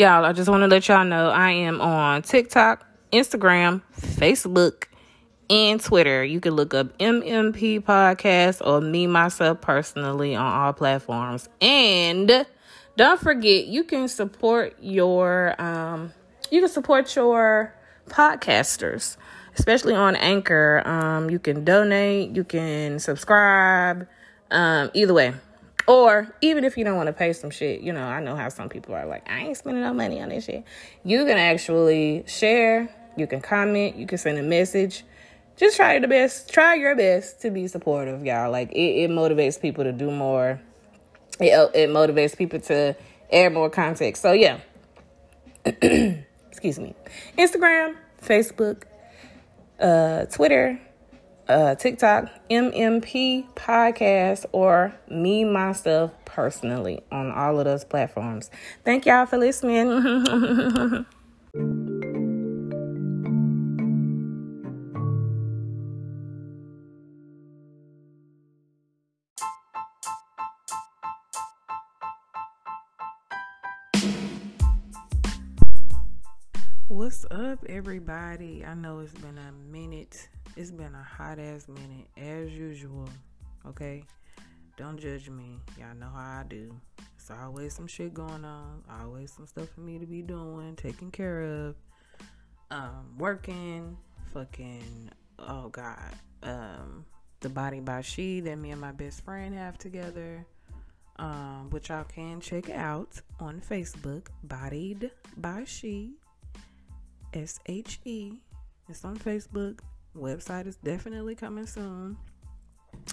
Y'all, I just want to let y'all know I am on TikTok, Instagram, Facebook, and Twitter. You can look up MMP Podcast or me, myself, personally on all platforms. And don't forget, you can support your, um, you can support your podcasters, especially on Anchor. Um, you can donate, you can subscribe, um, either way. Or even if you don't want to pay some shit, you know, I know how some people are like, I ain't spending no money on this shit. You can actually share, you can comment, you can send a message. Just try the best, try your best to be supportive, y'all. Like it, it motivates people to do more. It, it motivates people to add more content. So yeah. Excuse me. Instagram, Facebook, uh, Twitter, uh, TikTok, MMP Podcast, or me, myself, personally on all of those platforms. Thank y'all for listening. What's up, everybody? I know it's been a minute. It's been a hot ass minute, as usual. Okay? Don't judge me. Y'all know how I do. It's always some shit going on. Always some stuff for me to be doing, taking care of. Um, working, fucking, oh God. Um, the Bodied by She that me and my best friend have together. Um, which y'all can check out on Facebook, Bodied by She S H E. It's on Facebook. Website is definitely coming soon.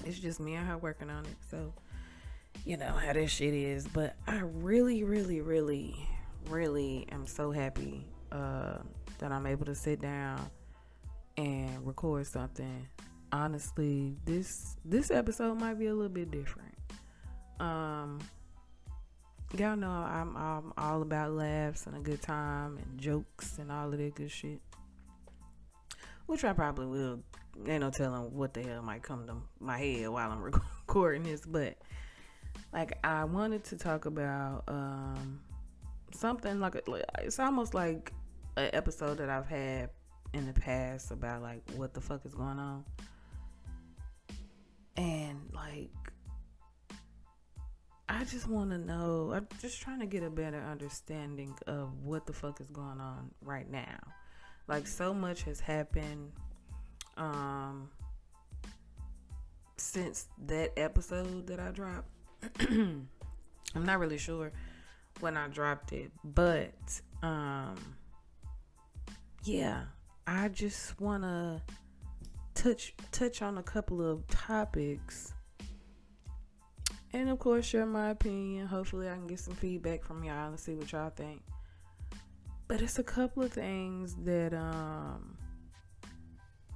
It's just me and her working on it. So, you know how this shit is. But I really, really, really, really am so happy uh, that I'm able to sit down and record something. Honestly, this this episode might be a little bit different. Um, y'all know I'm, I'm all about laughs and a good time and jokes and all of that good shit. Which I probably will. Ain't no telling what the hell might come to my head while I'm recording this, but like I wanted to talk about um, something like it's almost like an episode that I've had in the past about like what the fuck is going on, and like I just want to know. I'm just trying to get a better understanding of what the fuck is going on right now. Like so much has happened um since that episode that I dropped. I'm not really sure when I dropped it, but um yeah, I just want to touch touch on a couple of topics and of course share my opinion. Hopefully I can get some feedback from y'all and see what y'all think. But it's a couple of things that um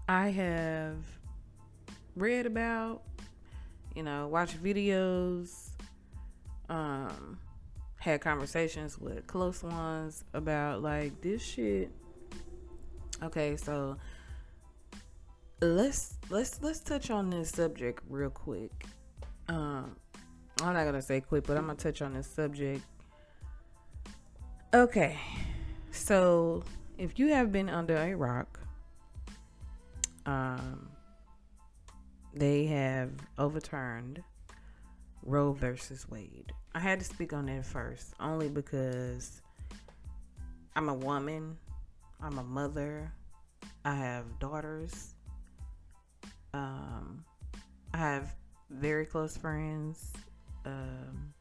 I have read about, you know, watched videos, um had conversations with close ones about like this shit. Okay, so let's let's let's touch on this subject real quick. Um I'm not gonna say quick, but I'm gonna touch on this subject. Okay, so if you have been under a rock, um, they have overturned Roe versus Wade. I had to speak on that first, only because I'm a woman, I'm a mother, I have daughters, um, I have very close friends um,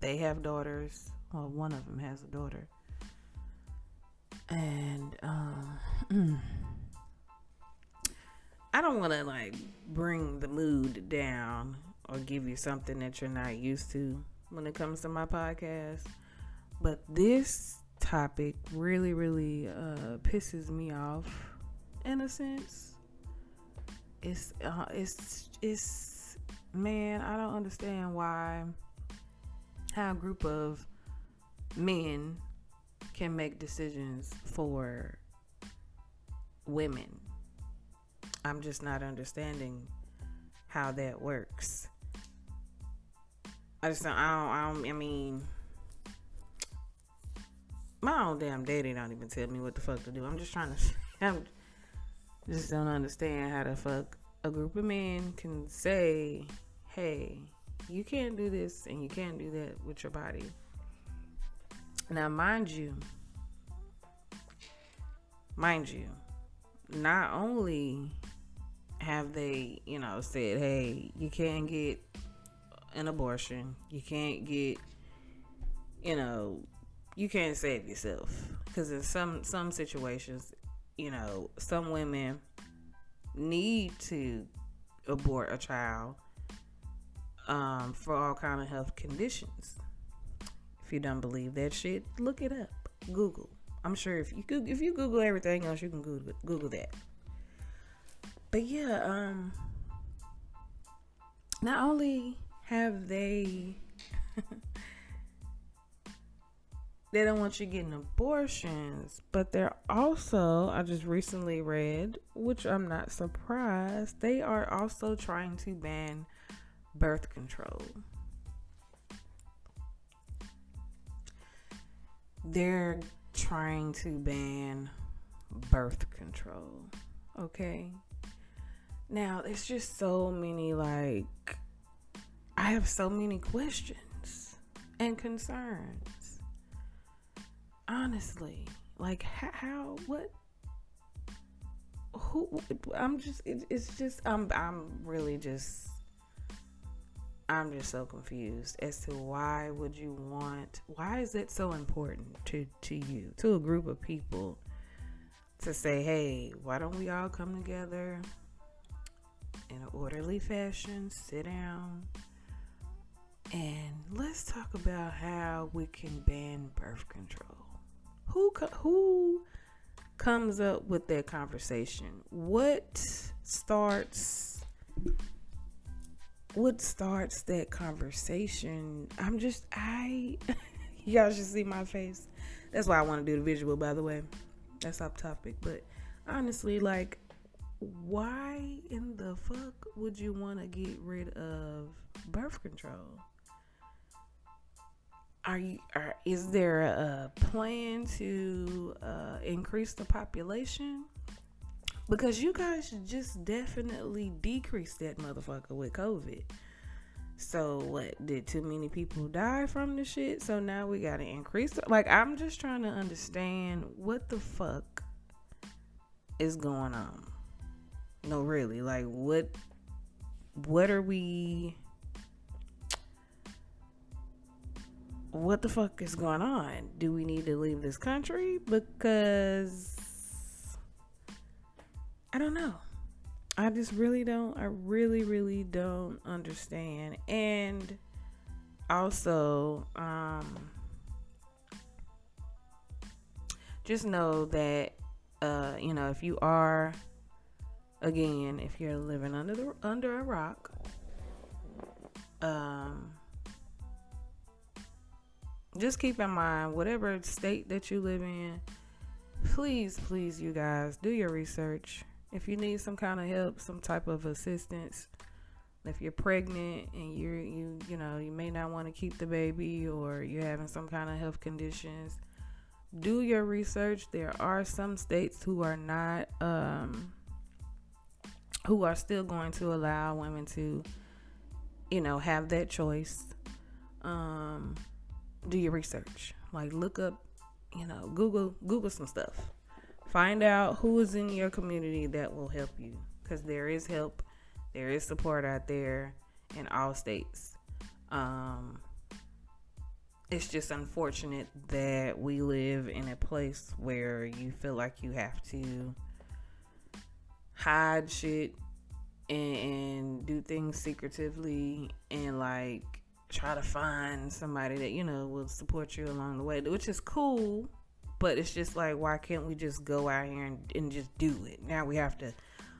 they have daughters. Well, one of them has a daughter, and um, I don't want to like bring the mood down or give you something that you're not used to when it comes to my podcast, but this topic really, really uh, pisses me off in a sense. It's uh, it's it's man, I don't understand why how a group of men can make decisions for women. I'm just not understanding how that works. I just don't, I don't, I, don't, I mean, my own damn daddy don't even tell me what the fuck to do. I'm just trying to. I'm just don't understand how the fuck a group of men can say, "Hey, you can't do this and you can't do that with your body." Now, mind you, mind you, not only have they, you know, said, "Hey, you can't get an abortion. You can't get, you know, you can't save yourself." Because in some some situations, you know, some women need to abort a child um, for all kind of health conditions. If you don't believe that shit, look it up. Google. I'm sure if you if you Google everything else, you can Google Google that. But yeah, um, not only have they they don't want you getting abortions, but they're also, I just recently read, which I'm not surprised, they are also trying to ban birth control. They're trying to ban birth control. Okay. Now, there's just so many, like, I have so many questions and concerns honestly like how, how what who i'm just it, it's just i'm i'm really just i'm just so confused as to why would you want why is it so important to to you to a group of people to say hey why don't we all come together in an orderly fashion sit down and let's talk about how we can ban birth control who who comes up with that conversation? What starts what starts that conversation? I'm just I y'all should see my face. That's why I want to do the visual by the way. That's off topic, but honestly like why in the fuck would you want to get rid of birth control? are you are is there a plan to uh, increase the population because you guys just definitely decreased that motherfucker with covid so what did too many people die from the shit so now we gotta increase it like i'm just trying to understand what the fuck is going on no really like what what are we what the fuck is going on? Do we need to leave this country? Because I don't know. I just really don't. I really, really don't understand. And also, um, just know that, uh, you know, if you are, again, if you're living under the under a rock, um, just keep in mind whatever state that you live in please please you guys do your research if you need some kind of help some type of assistance if you're pregnant and you're you you know you may not want to keep the baby or you're having some kind of health conditions do your research there are some states who are not um who are still going to allow women to you know have that choice um do your research. Like look up, you know, Google Google some stuff. Find out who is in your community that will help you cuz there is help. There is support out there in all states. Um it's just unfortunate that we live in a place where you feel like you have to hide shit and, and do things secretively and like try to find somebody that you know will support you along the way, which is cool. But it's just like, why can't we just go out here and, and just do it? Now we have to,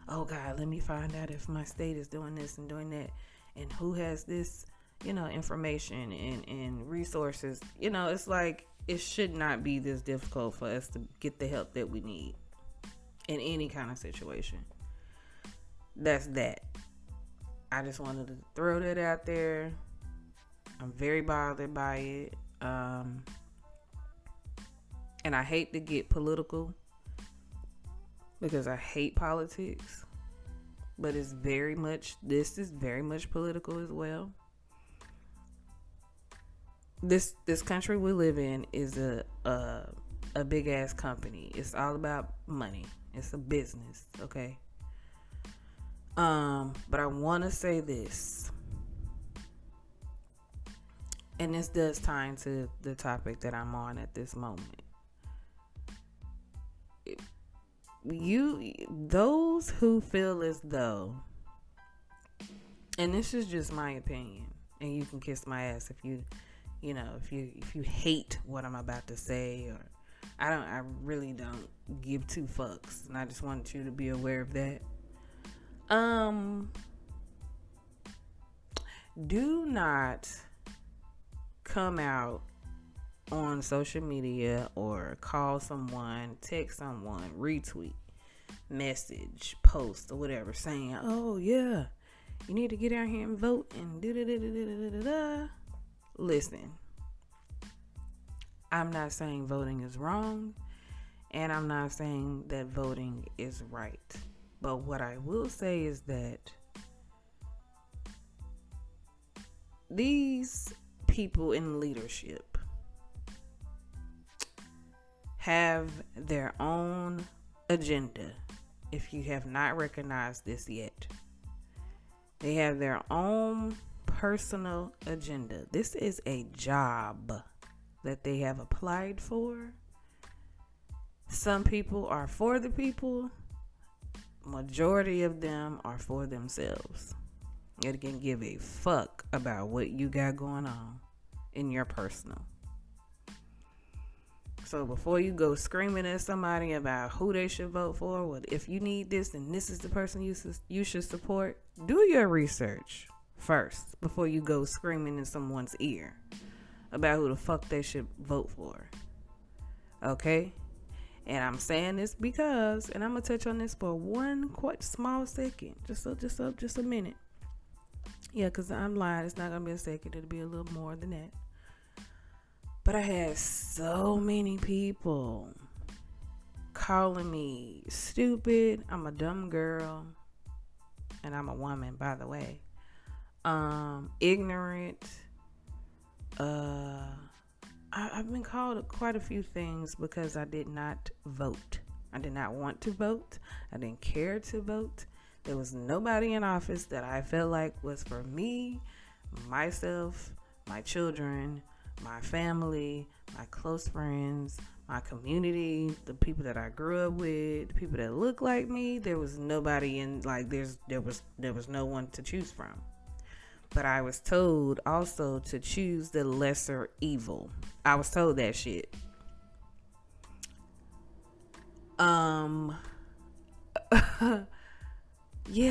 oh God, let me find out if my state is doing this and doing that, and who has this, you know, information and and resources. You know, it's like it should not be this difficult for us to get the help that we need in any kind of situation. That's that. I just wanted to throw that out there. I'm very bothered by it. Um, and I hate to get political because I hate politics, but it's very much, this is very much political as well. This this country we live in is a a, a big ass company. It's all about money. It's a business, okay? Um, but I want to say this. And this does tie into the topic that I'm on at this moment. You, those who feel as though, and this is just my opinion, and you can kiss my ass if you, you know, if you if you hate what I'm about to say, or I don't, I really don't give two fucks, and I just want you to be aware of that. Um, do not come out on social media or call someone, text someone, retweet, message, post, or whatever saying, oh, yeah, you need to get out here and vote and da da da da da da da. Listen, I'm not saying voting is wrong, and I'm not saying that voting is right. But what I will say is that these people in leadership have their own agenda. If you have not recognized this yet, they have their own personal agenda. This is a job that they have applied for. Some people are for the people, majority of them are for themselves. It can give a fuck about what you got going on in your personal. So before you go screaming at somebody about who they should vote for, what if you need this and this is the person you you should support, do your research first before you go screaming in someone's ear about who the fuck they should vote for. Okay? And I'm saying this because, and I'm gonna touch on this for one quite small second, just a, just a, just a minute. Yeah, cause I'm lying. It's not gonna be a second. It'll be a little more than that. But I had so many people calling me stupid. I'm a dumb girl, and I'm a woman, by the way. Um, ignorant. Uh I, have been called quite a few things because I did not vote. I did not want to vote. I didn't care to vote. There was nobody in office that I felt like was for me, myself, my children, my family, my close friends, my community, the people that I grew up with, the people that look like me. There was nobody in like there's there was there was no one to choose from. But I was told also to choose the lesser evil. I was told that shit. Um, yeah,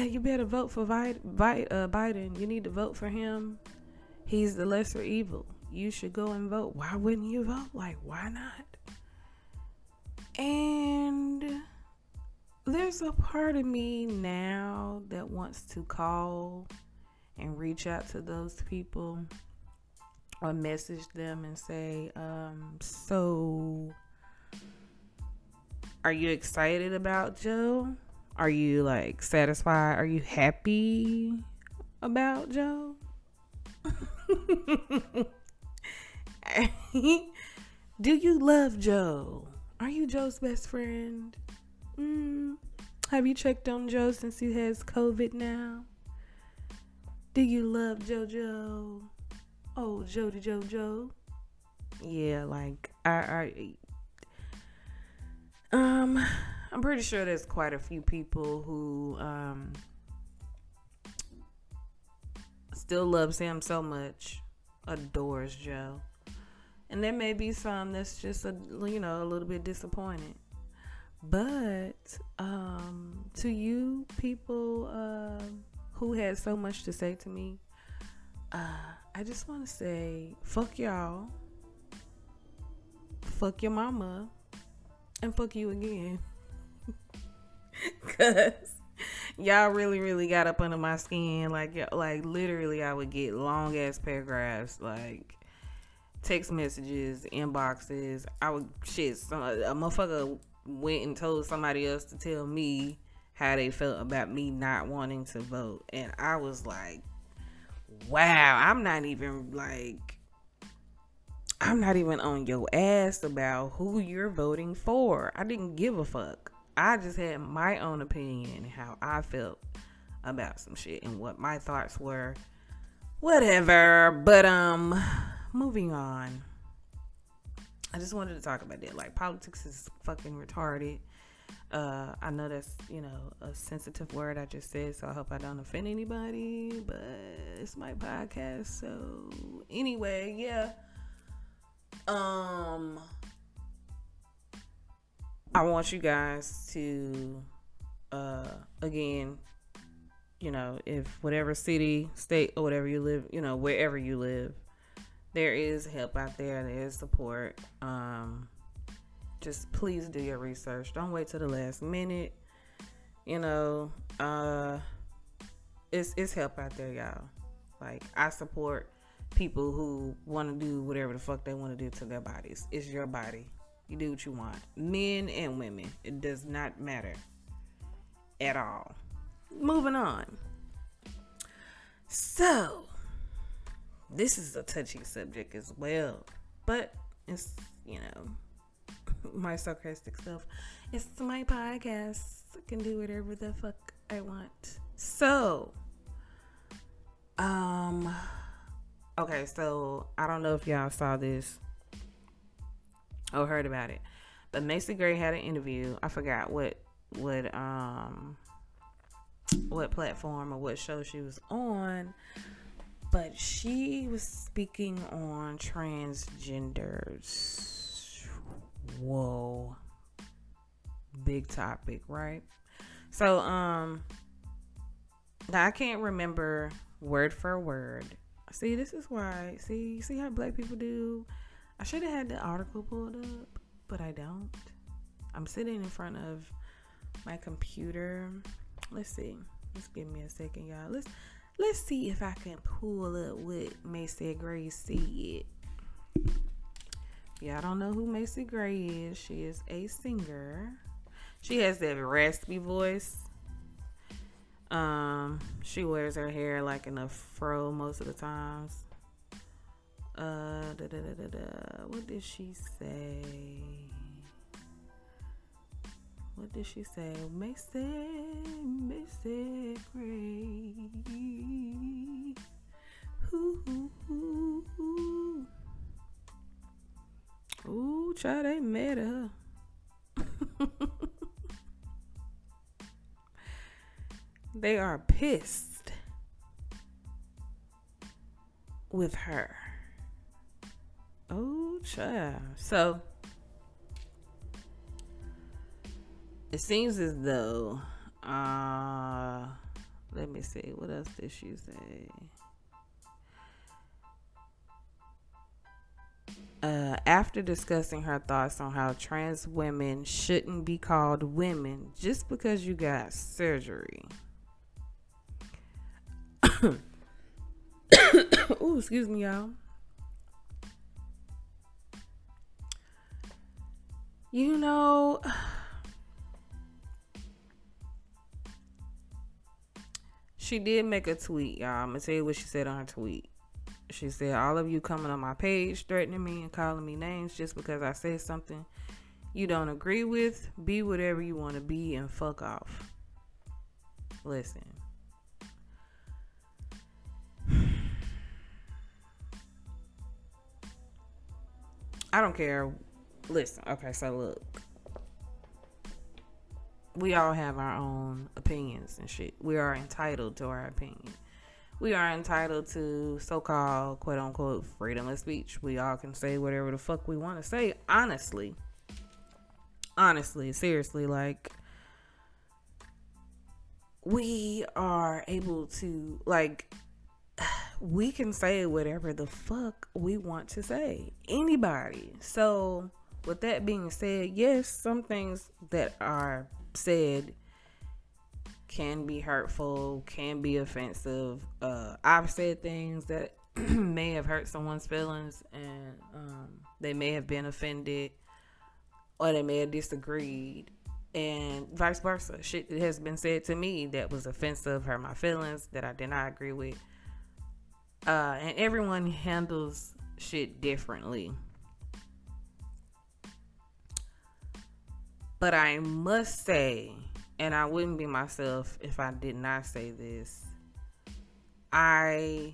you better vote for uh, Biden. You need to vote for him. He's the lesser evil. You should go and vote. Why wouldn't you vote? Like, why not? And there's a part of me now that wants to call and reach out to those people or message them and say, um, so are you excited about Joe? Are you like satisfied? Are you happy about Joe? Do you love Joe? Are you Joe's best friend? Mm. Have you checked on Joe since he has COVID now? Do you love JoJo? Oh, Jody JoJo. Yeah, like I, I, um, I'm pretty sure there's quite a few people who um still loves him so much, adores Joe, and there may be some that's just a you know a little bit disappointed. But um, to you people, uh, who had so much to say to me. Uh, I just want to say, fuck y'all, fuck your mama, and fuck you again. Cause y'all really, really got up under my skin. Like, like literally, I would get long ass paragraphs, like text messages, inboxes. I would shit. Some, a motherfucker went and told somebody else to tell me how they felt about me not wanting to vote, and I was like, "Wow, I'm not even like." I'm not even on your ass about who you're voting for. I didn't give a fuck. I just had my own opinion how I felt about some shit and what my thoughts were. Whatever. But um moving on. I just wanted to talk about that. Like politics is fucking retarded. Uh, I know that's you know a sensitive word I just said, so I hope I don't offend anybody. But it's my podcast, so anyway, yeah. Um, I want you guys to, uh, again, you know, if whatever city, state, or whatever you live, you know, wherever you live, there is help out there. There is support. Um, just please do your research. Don't wait till the last minute. You know, uh, it's it's help out there, y'all. Like I support people who want to do whatever the fuck they want to do to their bodies. It's your body. You do what you want. Men and women. It does not matter at all. Moving on. So, this is a touchy subject as well, but it's, you know, my sarcastic self. It's my podcast. I can do whatever the fuck I want. So, um, okay, so I don't know if y'all saw this or heard about it, but Macy Gray had an interview. I forgot what what um what platform or what show she was on, but she was speaking on transgenders. Whoa. Big topic, right? So um I can't remember word for word See, this is why. See, see how black people do. I should have had the article pulled up, but I don't. I'm sitting in front of my computer. Let's see. Let's give me a second, y'all. Let's let's see if I can pull up what Macy Gray said. Y'all don't know who Macy Gray is. She is a singer. She has that raspy voice. Um, she wears her hair like in a fro most of the times. Uh, da, da, da, da, what did she say? What did she say? Macy, Macy Gray. Ooh, ooh, ooh, ooh. Child, they mad at her. They are pissed with her. Oh, child. So it seems as though, uh, let me see, what else did she say? Uh, after discussing her thoughts on how trans women shouldn't be called women just because you got surgery. oh, excuse me, y'all. You know, she did make a tweet, y'all. I'm gonna tell you what she said on her tweet. She said, All of you coming on my page threatening me and calling me names just because I said something you don't agree with, be whatever you want to be and fuck off. Listen, I don't care. Listen, okay, so look. We all have our own opinions and shit. We are entitled to our opinion. We are entitled to so called quote unquote freedom of speech. We all can say whatever the fuck we want to say, honestly. Honestly, seriously, like we are able to like we can say whatever the fuck we want to say. Anybody. So, with that being said, yes, some things that are said can be hurtful, can be offensive. Uh, I've said things that may have hurt someone's feelings and um, they may have been offended or they may have disagreed and vice versa. Shit has been said to me that was offensive, hurt my feelings, that I did not agree with. Uh, and everyone handles shit differently. But I must say, and I wouldn't be myself if I did not say this, I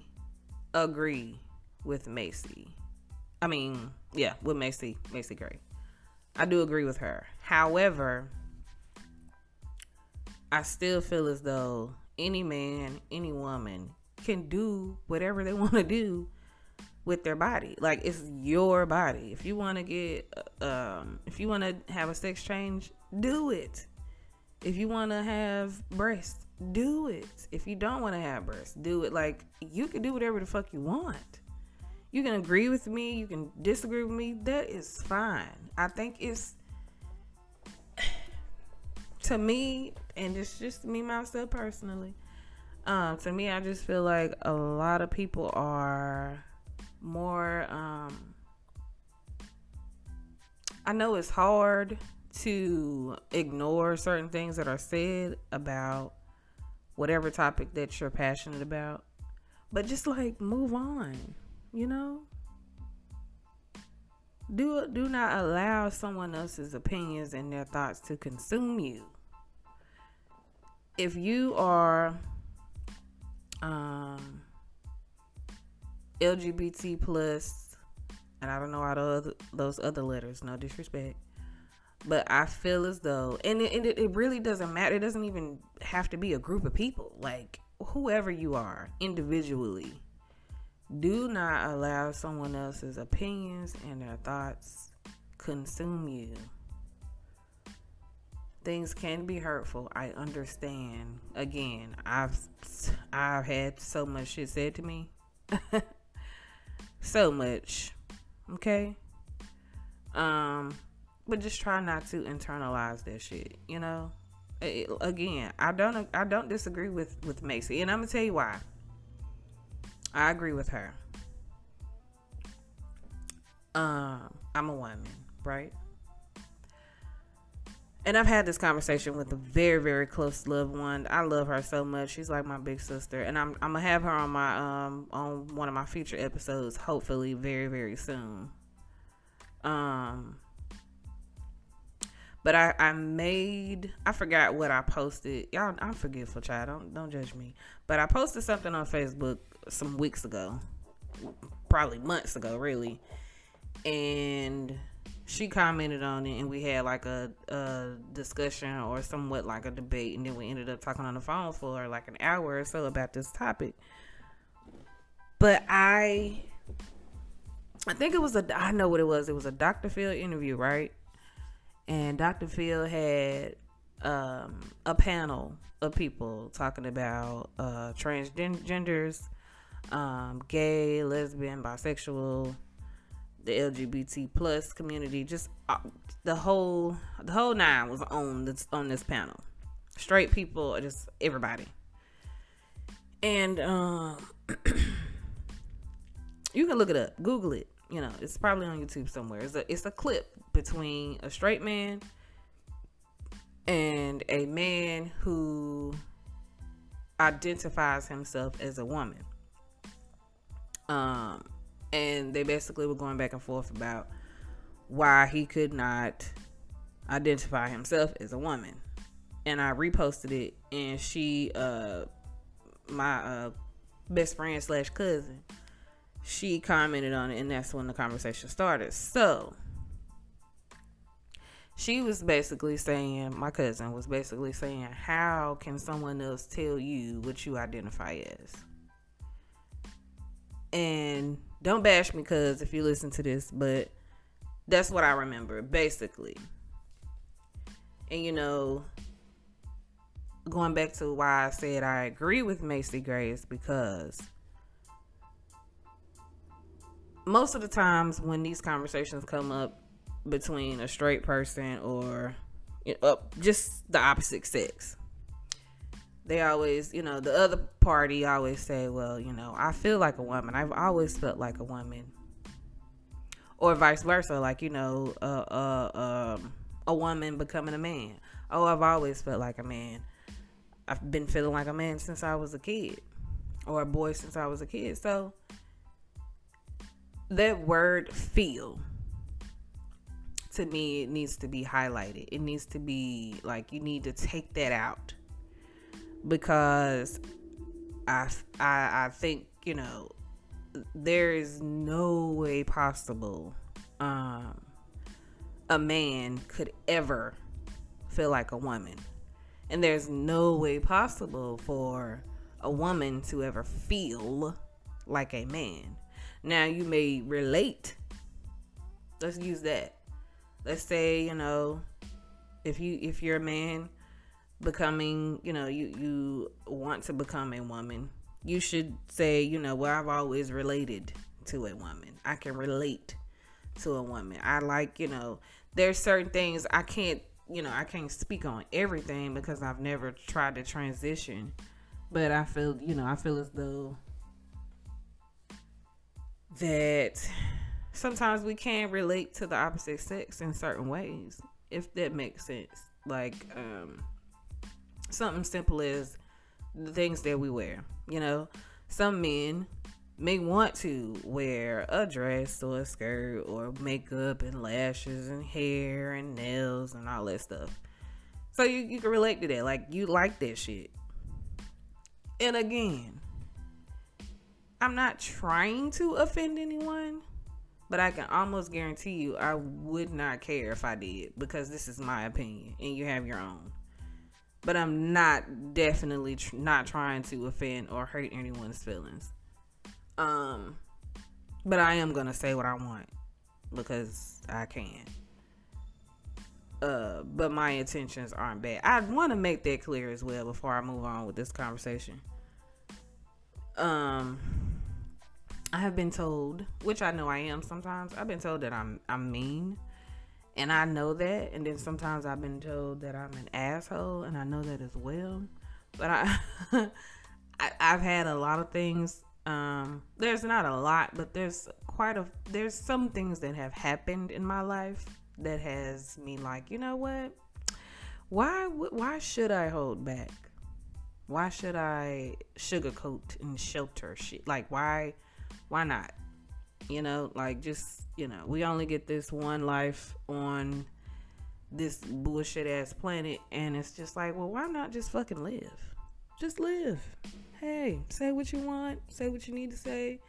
agree with Macy. I mean, yeah, with Macy, Macy Gray. I do agree with her. However, I still feel as though any man, any woman can do whatever they want to do with their body. Like it's your body. If you want to get um if you want to have a sex change, do it. If you want to have breasts, do it. If you don't want to have breasts, do it. Like you can do whatever the fuck you want. You can agree with me, you can disagree with me. That is fine. I think it's to me, and it's just me myself personally. Um, to me, I just feel like a lot of people are more. Um, I know it's hard to ignore certain things that are said about whatever topic that you're passionate about, but just like move on, you know. Do do not allow someone else's opinions and their thoughts to consume you. If you are um LGBT plus and I don't know all the other, those other letters, no disrespect. But I feel as though, and it, it, it really doesn't matter. It doesn't even have to be a group of people. Like, whoever you are individually, do not allow someone else's opinions and their thoughts consume you. Things can be hurtful. I understand. Again, I've I've had so much shit said to me. so much. Okay? Um but just try not to internalize that shit, you know? It, again, I don't I don't disagree with with Macy, and I'm gonna tell you why. I agree with her. Um, I'm a woman, right? And I've had this conversation with a very, very close loved one. I love her so much. She's like my big sister, and I'm I'm gonna have her on my um on one of my future episodes, hopefully very, very soon. Um, but I I made I forgot what I posted. Y'all, I'm forgetful, child. Don't don't judge me. But I posted something on Facebook some weeks ago, probably months ago, really, and she commented on it and we had like a, a, discussion or somewhat like a debate and then we ended up talking on the phone for like an hour or so about this topic. But i i think it was a i know what it was. It was a dr phil interview right? And dr phil had um, a panel of people talking about uh, transgenders um, gay lesbian bisexual the LGBT plus community, just uh, the whole the whole nine was on this on this panel. Straight people, just everybody. And um, you can look it up, Google it. You know, it's probably on YouTube somewhere. It's a it's a clip between a straight man and a man who identifies himself as a woman. Um, and they basically were going back and forth about why he could not identify himself as a woman. And I reposted it, and she, uh, my uh, best friend slash cousin, she commented on it, and that's when the conversation started. So she was basically saying, my cousin was basically saying, how can someone else tell you what you identify as? And don't bash me because if you listen to this, but that's what I remember basically. And you know, going back to why I said I agree with Macy Grace because most of the times when these conversations come up between a straight person or you know, just the opposite sex, they always, you know, the other party always say, well, you know, I feel like a woman. I've always felt like a woman. Or vice versa, like, you know, uh, uh, um, a woman becoming a man. Oh, I've always felt like a man. I've been feeling like a man since I was a kid, or a boy since I was a kid. So, that word feel to me it needs to be highlighted it needs to be like you need to take that out because I, I, I think, you know, there is no way possible um, a man could ever feel like a woman. And there's no way possible for a woman to ever feel like a man. Now, you may relate. Let's use that. Let's say, you know, if you if you're a man becoming, you know, you you want to become a woman, you should say, you know, well, I've always related to a woman. I can relate to a woman. I like, you know, there's certain things I can't, you know, I can't speak on everything because I've never tried to transition. But I feel, you know, I feel as though that sometimes we can relate to the opposite sex in certain ways, if that makes sense. Like, um, something simple as the things that we wear. You know, some men may want to wear a dress or a skirt or makeup and lashes and hair and nails and all that stuff. So you, you can relate to that. Like you like that shit. And again, I'm not trying to offend anyone, but I can almost guarantee you I would not care if I did because this is my opinion and you have your own but I'm not definitely tr- not trying to offend or hurt anyone's feelings. Um, but I am gonna say what I want because I can. Uh, but my intentions aren't bad. I want to make that clear as well before I move on with this conversation. Um, I have been told, which I know I am sometimes. I've been told that I'm I'm mean and I know that. And then sometimes I've been told that I'm an asshole, and I know that as well. But I, I have had a lot of things. Um, there's not a lot, but there's quite a there's some things that have happened in my life that has me like, you know what? Why why should I hold back? Why should I sugarcoat and shelter shit? Like why why not? You know, like just, you know, we only get this one life on this bullshit ass planet and it's just like, well, why not just fucking live? Just live. Hey, say what you want, say what you need to say.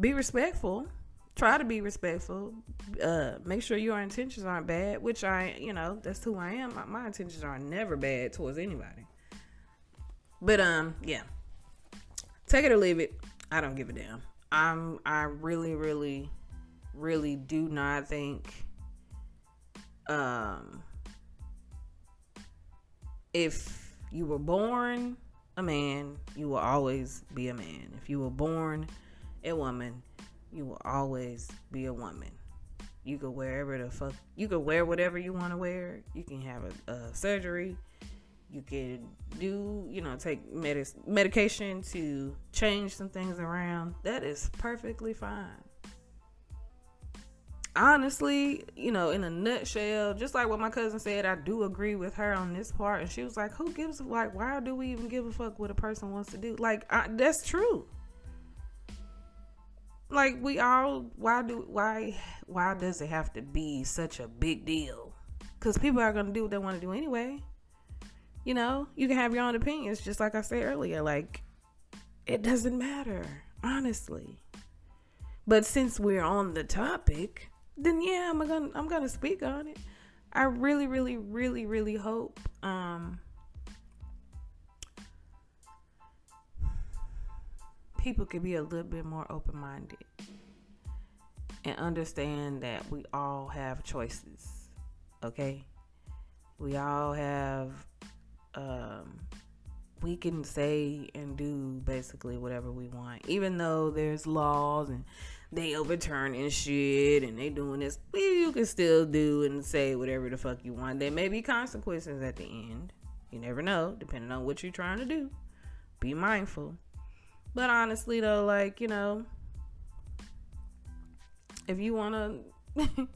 Be respectful. Try to be respectful. Uh, make sure your intentions aren't bad, which I, you know, that's who I am. My, my intentions are never bad towards anybody. But um, yeah. Take it or leave it. I don't give a damn. I'm I really really really do not think um if you were born a man, you will always be a man. If you were born a woman, you will always be a woman. You can wear whatever the fuck you can wear whatever you want to wear. You can have a, a surgery you can do, you know, take medis- medication to change some things around. That is perfectly fine. Honestly, you know, in a nutshell, just like what my cousin said, I do agree with her on this part. And she was like, "Who gives like? Why do we even give a fuck what a person wants to do? Like, I, that's true. Like, we all. Why do why why does it have to be such a big deal? Because people are gonna do what they want to do anyway you know, you can have your own opinions, just like I said earlier. Like, it doesn't matter, honestly. But since we're on the topic, then yeah, I'm gonna I'm gonna speak on it. I really, really, really, really hope um, people can be a little bit more open minded and understand that we all have choices. Okay, we all have um, we can say and do basically whatever we want, even though there's laws and they overturn and shit and they doing this. You can still do and say whatever the fuck you want. There may be consequences at the end. You never know, depending on what you're trying to do. Be mindful. But honestly, though, like, you know, if you want to,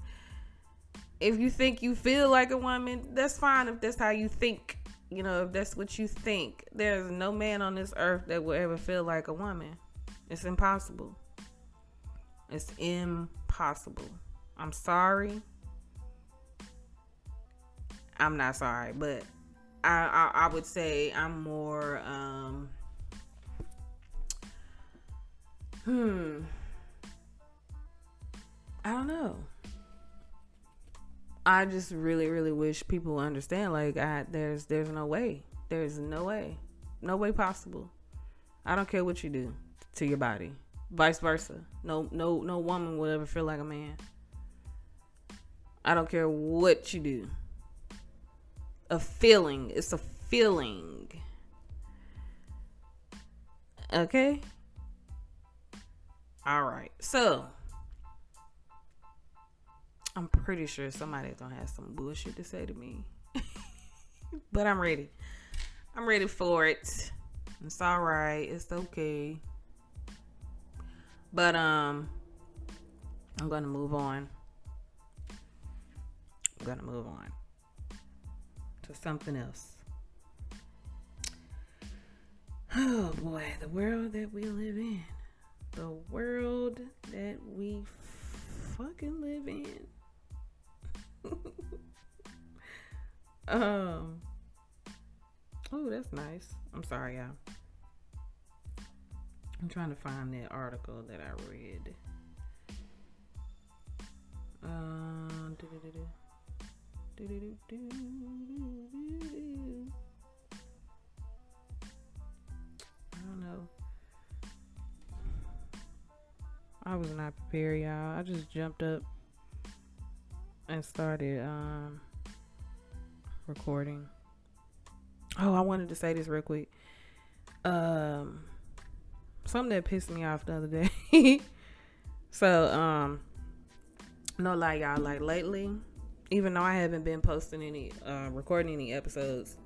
if you think you feel like a woman, that's fine if that's how you think. You know, if that's what you think. There's no man on this earth that will ever feel like a woman. It's impossible. It's impossible. I'm sorry. I'm not sorry, but I, I, I would say I'm more um hmm I don't know. I just really really wish people understand like I there's there's no way. There's no way. No way possible. I don't care what you do to your body. Vice versa. No no no woman will ever feel like a man. I don't care what you do a feeling. It's a feeling. Okay? All right. So, I'm pretty sure somebody's gonna have some bullshit to say to me. but I'm ready. I'm ready for it. It's all right. It's okay. But um I'm to move on. I'm to move on to something else. Oh boy, the world that we live in. The world that we fucking live in. um Oh, that's nice. I'm sorry, y'all. I'm trying to find that article that I read. Uh, I don't know. I was not prepared, y'all. I just jumped up and started um, recording. Oh, I wanted to say this real quick. Um, something that pissed me off the other day. so, um, no lie, y'all. Like lately, even though I haven't been posting any, uh, recording any episodes,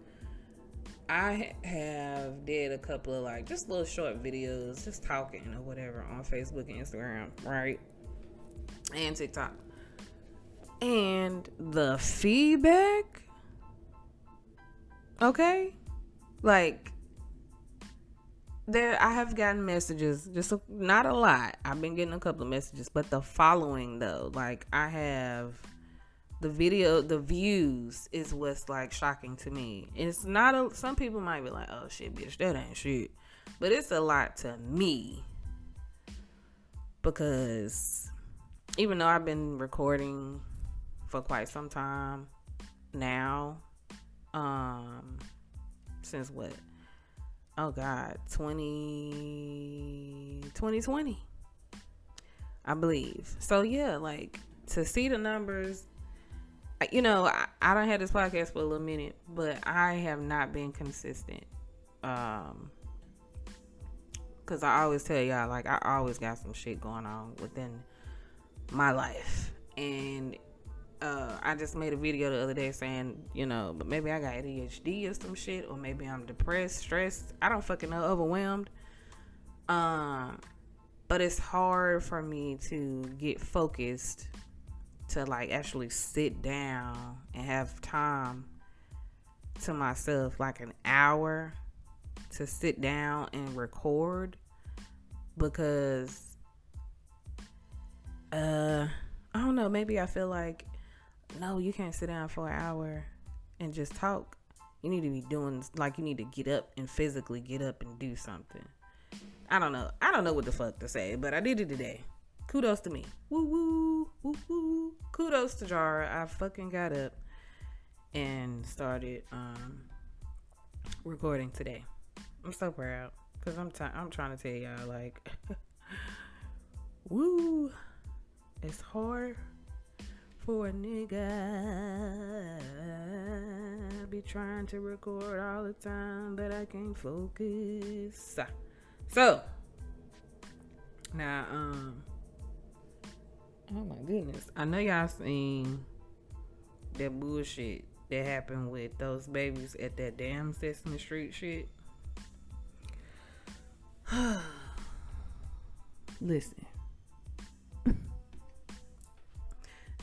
I have did a couple of like just little short videos, just talking or whatever on Facebook and Instagram, right? And TikTok. And the feedback, okay, like there, I have gotten messages, just a, not a lot. I've been getting a couple of messages, but the following though, like I have the video the views is what's like shocking to me. It's not a some people might be like oh shit bitch that ain't shit. But it's a lot to me. Because even though i've been recording for quite some time now. Um since what? Oh god 20 2020 i believe. So yeah like to see the numbers you know, I, I don't have this podcast for a little minute, but I have not been consistent. Um, cause I always tell y'all, like, I always got some shit going on within my life, and uh, I just made a video the other day saying, you know, but maybe I got ADHD or some shit, or maybe I'm depressed, stressed. I don't fucking know, overwhelmed. Um, but it's hard for me to get focused to like actually sit down and have time to myself, like an hour to sit down and record because uh I don't know, maybe I feel like no, you can't sit down for an hour and just talk. You need to be doing like you need to get up and physically get up and do something. I don't know. I don't know what the fuck to say, but I did it today kudos to me. Woo woo woo woo. Kudos to Jara. I fucking got up and started um recording today. I'm so proud because I'm t- I'm trying to tell y'all like, woo, it's hard for a nigga. I be trying to record all the time, but I can't focus. So now, um, Oh my goodness. I know y'all seen that bullshit that happened with those babies at that damn Sesame Street shit. Listen.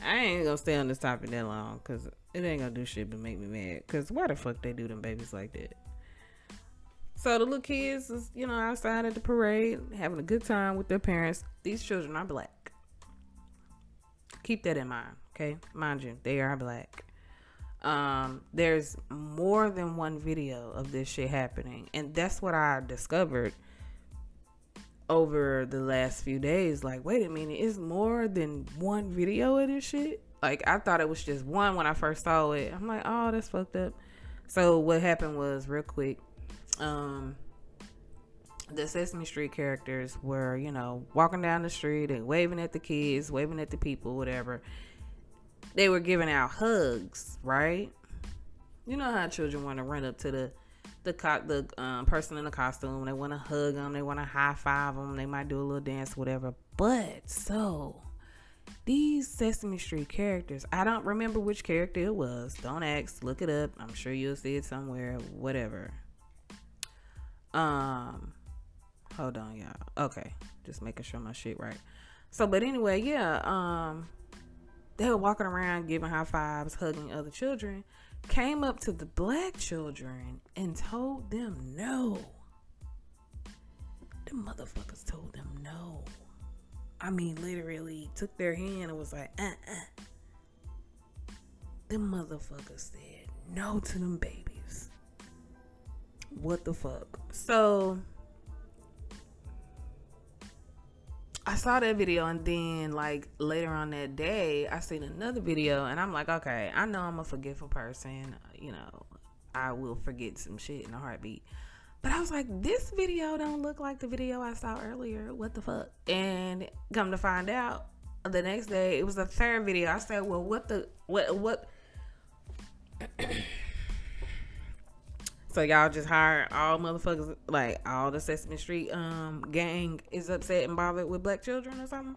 I ain't gonna stay on this topic that long because it ain't gonna do shit but make me mad. Because why the fuck they do them babies like that? So the little kids is, you know, outside at the parade, having a good time with their parents. These children are black. Keep that in mind, okay? Mind you, they are black. Um, there's more than one video of this shit happening, and that's what I discovered over the last few days. Like, wait a minute, it's more than one video of this shit. Like, I thought it was just one when I first saw it. I'm like, oh, that's fucked up. So what happened was real quick um the Sesame Street characters were, you know, walking down the street and waving at the kids, waving at the people, whatever. They were giving out hugs, right? You know how children want to run up to the the co- the um, person in the costume. They want to hug them. They want to high five them. They might do a little dance, whatever. But so these Sesame Street characters, I don't remember which character it was. Don't ask. Look it up. I'm sure you'll see it somewhere. Whatever. Um, hold on, y'all. Okay, just making sure my shit right. So, but anyway, yeah. Um, they were walking around giving high fives, hugging other children. Came up to the black children and told them no. The motherfuckers told them no. I mean, literally took their hand and was like, uh uh. The motherfuckers said no to them babies what the fuck? So I saw that video and then like later on that day I seen another video and I'm like, okay, I know I'm a forgetful person. You know, I will forget some shit in a heartbeat. But I was like, this video don't look like the video I saw earlier. What the fuck? And come to find out, the next day it was a third video. I said, well, what the what what So y'all just hire all motherfuckers like all the Sesame Street um gang is upset and bothered with black children or something.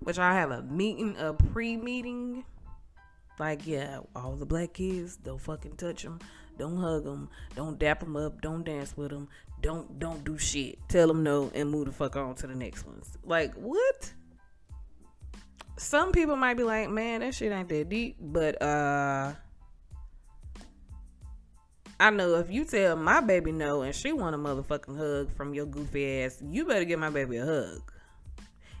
Which I have a meeting, a pre-meeting. Like yeah, all the black kids, don't fucking touch them, don't hug them, don't dap them up, don't dance with them, don't don't do shit. Tell them no and move the fuck on to the next ones. Like what? Some people might be like, man, that shit ain't that deep, but uh I know if you tell my baby no and she want a motherfucking hug from your goofy ass, you better give my baby a hug.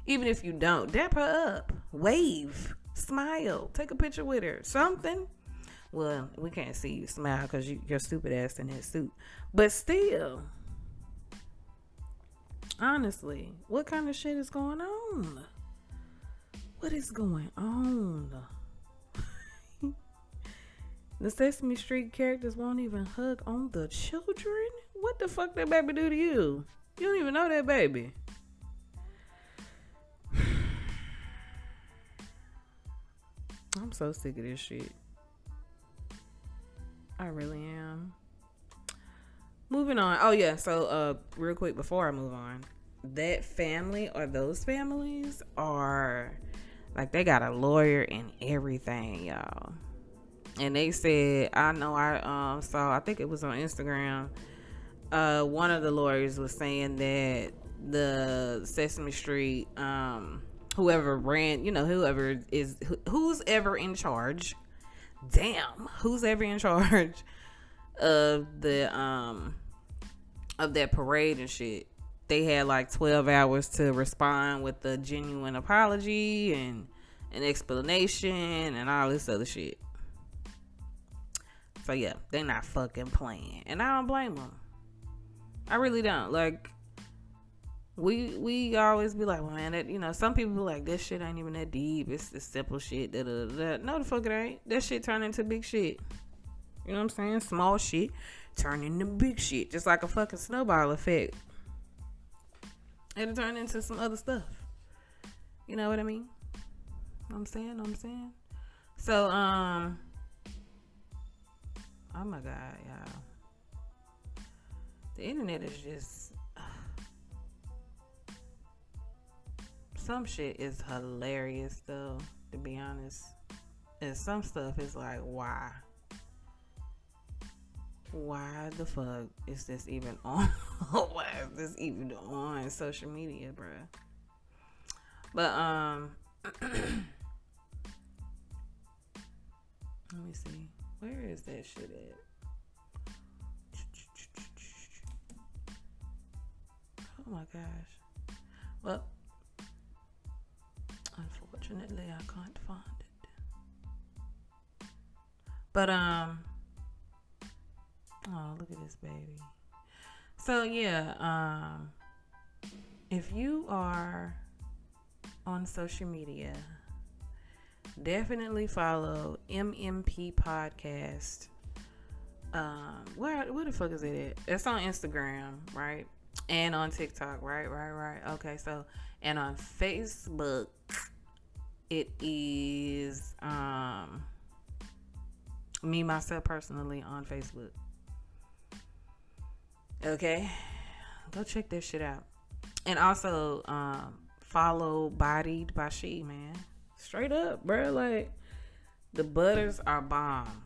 Even if you don't, dap her up, wave, smile, take a picture with her, something. Well, we can't see you smile because you, you're stupid ass in that suit. But still, honestly, what kind of shit is going on? What is going on? The Sesame Street characters won't even hug on the children? What the fuck that baby do to you? You don't even know that baby. I'm so sick of this shit. I really am. Moving on. Oh yeah, so uh real quick before I move on. That family or those families are like they got a lawyer and everything, y'all and they said I know I um saw I think it was on Instagram. Uh, one of the lawyers was saying that the Sesame Street um whoever ran you know whoever is who's ever in charge damn who's ever in charge of the um of that parade and shit they had like 12 hours to respond with a genuine apology and an explanation and all this other shit so yeah, they're not fucking playing, and I don't blame them. I really don't. Like, we we always be like, well, man, that you know, some people be like, this shit ain't even that deep. It's the simple shit. Da, da, da. No, the fuck it ain't. That shit turn into big shit. You know what I'm saying? Small shit turn into big shit, just like a fucking snowball effect. It'll turn into some other stuff. You know what I mean? I'm saying, I'm saying. So, um, Oh my god, y'all. The internet is just some shit is hilarious though, to be honest. And some stuff is like, why? why the fuck is this even on? why is this even on social media, bruh? But um, let me see. Where is that shit at? Oh my gosh. Well, unfortunately, I can't find it. But um, oh look at this baby. So yeah, um, if you are on social media, definitely follow MMP Podcast. Um, where where the fuck is it at? It's on Instagram, right? and on TikTok, right, right, right. Okay, so and on Facebook, it is um me myself personally on Facebook. Okay, go check this shit out, and also um follow Bodied by She, man. Straight up, bro. Like the butters are bomb.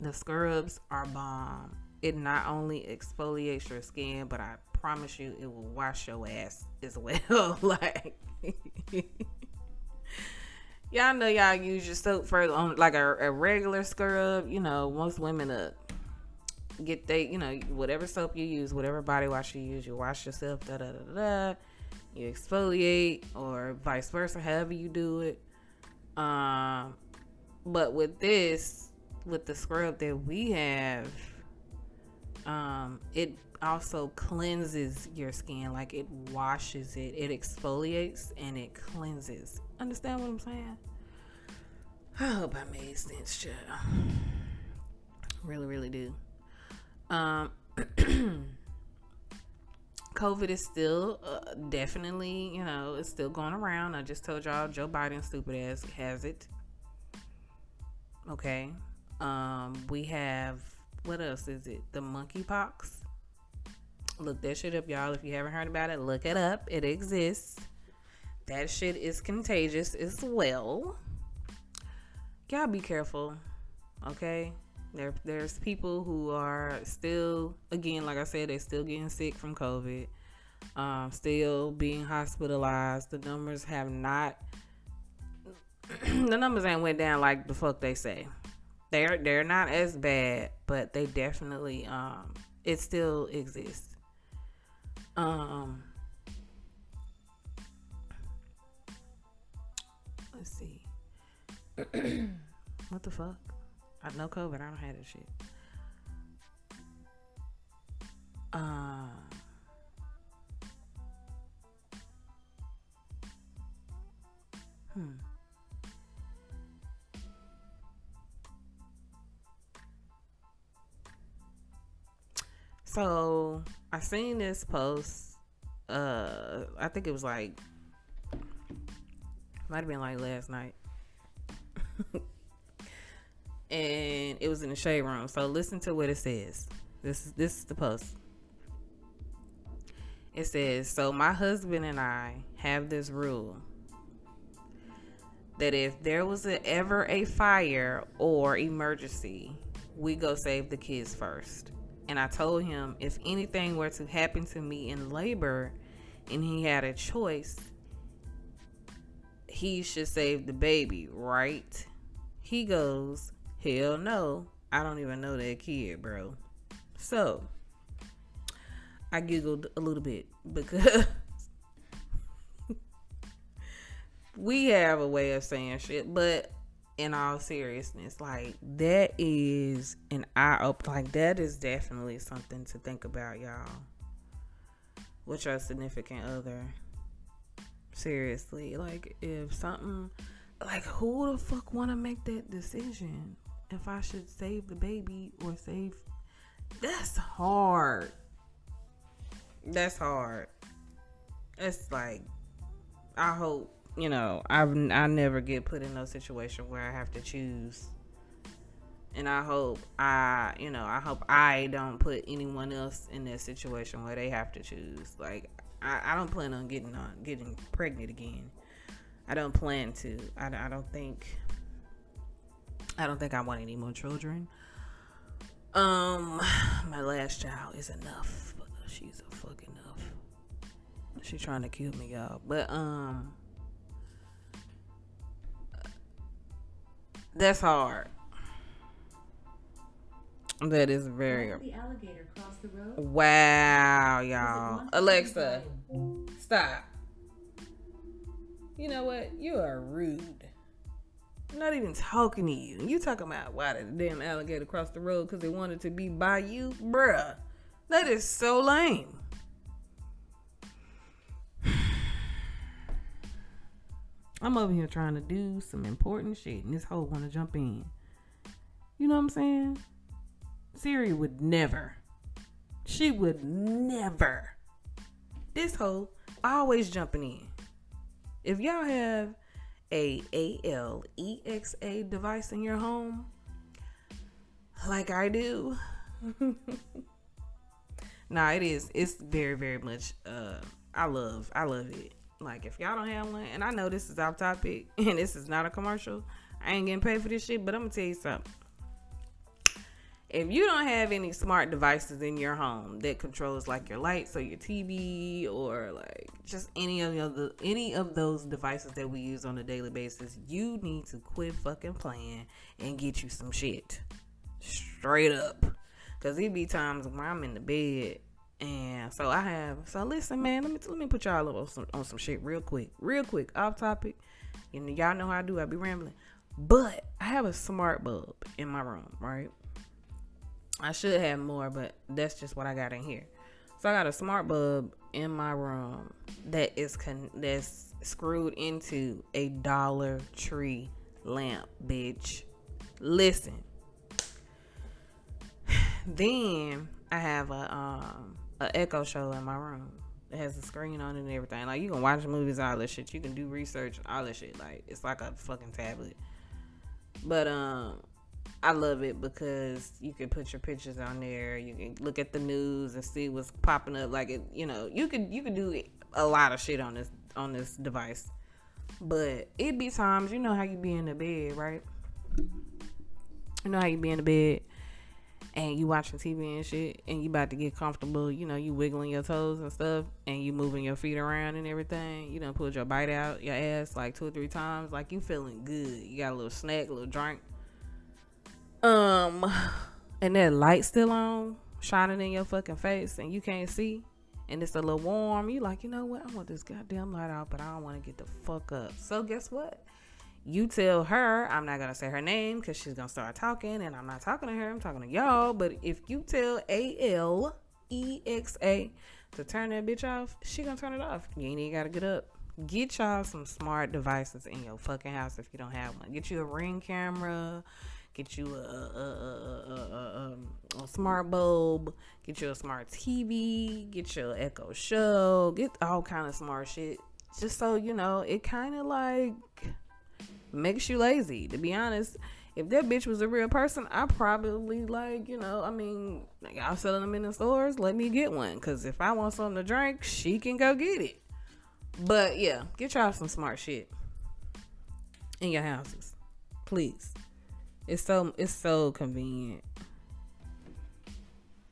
The scrubs are bomb it not only exfoliates your skin, but I promise you it will wash your ass as well. like y'all know y'all use your soap for on like a, a regular scrub. You know, most women uh get they you know whatever soap you use, whatever body wash you use, you wash yourself. Da da da da. You exfoliate or vice versa, however you do it. Um, but with this, with the scrub that we have um, it also cleanses your skin. Like it washes it. It exfoliates and it cleanses. Understand what i'm saying? I hope i made sense child. Really really do. Um covid is still uh, definitely you know it's still going around i just told y'all joe biden stupid ass has it okay um we have what else is it? The monkeypox. Look that shit up, y'all. If you haven't heard about it, look it up. It exists. That shit is contagious as well. Y'all be careful, okay? There, there's people who are still, again, like I said, they're still getting sick from COVID, um, still being hospitalized. The numbers have not, the numbers ain't went down like the fuck they say they're they're not as bad, but they definitely um it still exists. Um let's see. what the fuck? I know COVID, I don't have that shit. Um Hmm. So I seen this post. Uh, I think it was like might have been like last night, and it was in the shade room. So listen to what it says. This is this is the post. It says, "So my husband and I have this rule." That if there was a, ever a fire or emergency, we go save the kids first and I told him if anything were to happen to me in labor and he had a choice, he should save the baby, right? He goes, Hell no, I don't even know that kid, bro. So I giggled a little bit because we have a way of saying shit, but in all seriousness like that is an eye up like that is definitely something to think about y'all with your significant other. Seriously like if something like who the fuck want to make that decision if i should save the baby or save that's hard that's hard it's like i hope you know, I've I never get put in no situation where I have to choose. And I hope I, you know, I hope I don't put anyone else in that situation where they have to choose. Like I, I don't plan on getting on getting pregnant again. I don't plan to. I, I don't think. I don't think I want any more children. Um, my last child is enough. She's a fuck enough. She's trying to kill me, y'all. But um, that's hard. That is very. Wow, y'all. Alexa, stop. You know what? You are rude. Not even talking to you. You talking about why did the damn alligator cross the road because they wanted to be by you? Bruh. That is so lame. I'm over here trying to do some important shit and this hoe wanna jump in. You know what I'm saying? Siri would never. She would never. This hoe always jumping in. If y'all have a ALEXA device in your home, like I do, nah, it is. It's very, very much. Uh, I love. I love it. Like if y'all don't have one, and I know this is off topic, and this is not a commercial. I ain't getting paid for this shit, but I'm gonna tell you something if you don't have any smart devices in your home that controls like your lights or your TV or like just any of the any of those devices that we use on a daily basis, you need to quit fucking playing and get you some shit. Straight up. Cause it be times when I'm in the bed and so I have so listen man, let me let me put y'all on some on some shit real quick. Real quick, off topic. You know, y'all know how I do, I be rambling. But I have a smart bulb in my room, right? I should have more, but that's just what I got in here. So I got a smart bulb in my room that is con- that's screwed into a Dollar Tree lamp, bitch. Listen. then I have a um a Echo show in my room. It has a screen on it and everything. Like you can watch movies, all this shit. You can do research, all this shit. Like it's like a fucking tablet. But um I love it because you can put your pictures on there. You can look at the news and see what's popping up. Like it, you know, you could you could do a lot of shit on this on this device. But it be times, you know how you be in the bed, right? You know how you be in the bed and you watching TV and shit, and you about to get comfortable. You know, you wiggling your toes and stuff, and you moving your feet around and everything. You know, pulled your bite out your ass like two or three times. Like you feeling good. You got a little snack, a little drink um, and that light still on, shining in your fucking face, and you can't see, and it's a little warm. You like, you know what? I want this goddamn light out, but I don't want to get the fuck up. So guess what? You tell her, I'm not gonna say her name because she's gonna start talking, and I'm not talking to her. I'm talking to y'all. But if you tell A L E X A to turn that bitch off, she gonna turn it off. You ain't even gotta get up. Get y'all some smart devices in your fucking house if you don't have one. Get you a ring camera get you a, a, a, a, um, smart bulb, get you a smart TV, get your Echo Show, get all kind of smart shit. Just so you know, it kind of like makes you lazy. To be honest, if that bitch was a real person, I probably like you know. I mean, y'all selling them in the stores. Let me get one, cause if I want something to drink, she can go get it. But yeah, get y'all some smart shit in your houses, please. It's so it's so convenient.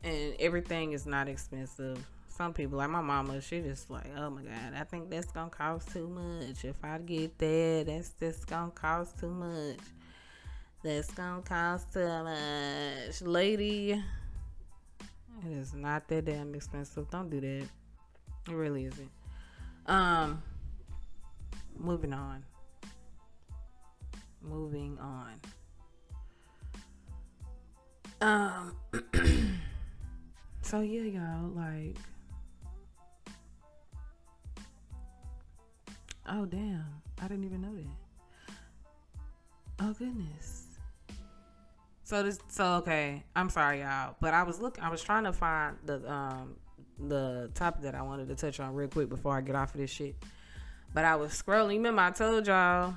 And everything is not expensive. Some people like my mama, she just like, oh my god, I think that's gonna cost too much. If I get that, that's just gonna cost too much. That's gonna cost too much. Lady, it is not that damn expensive. Don't do that. It really isn't. Um moving on. Moving on. Um. so yeah, y'all like. Oh damn! I didn't even know that. Oh goodness. So this. So okay. I'm sorry, y'all, but I was looking. I was trying to find the um the topic that I wanted to touch on real quick before I get off of this shit. But I was scrolling. Remember, I told y'all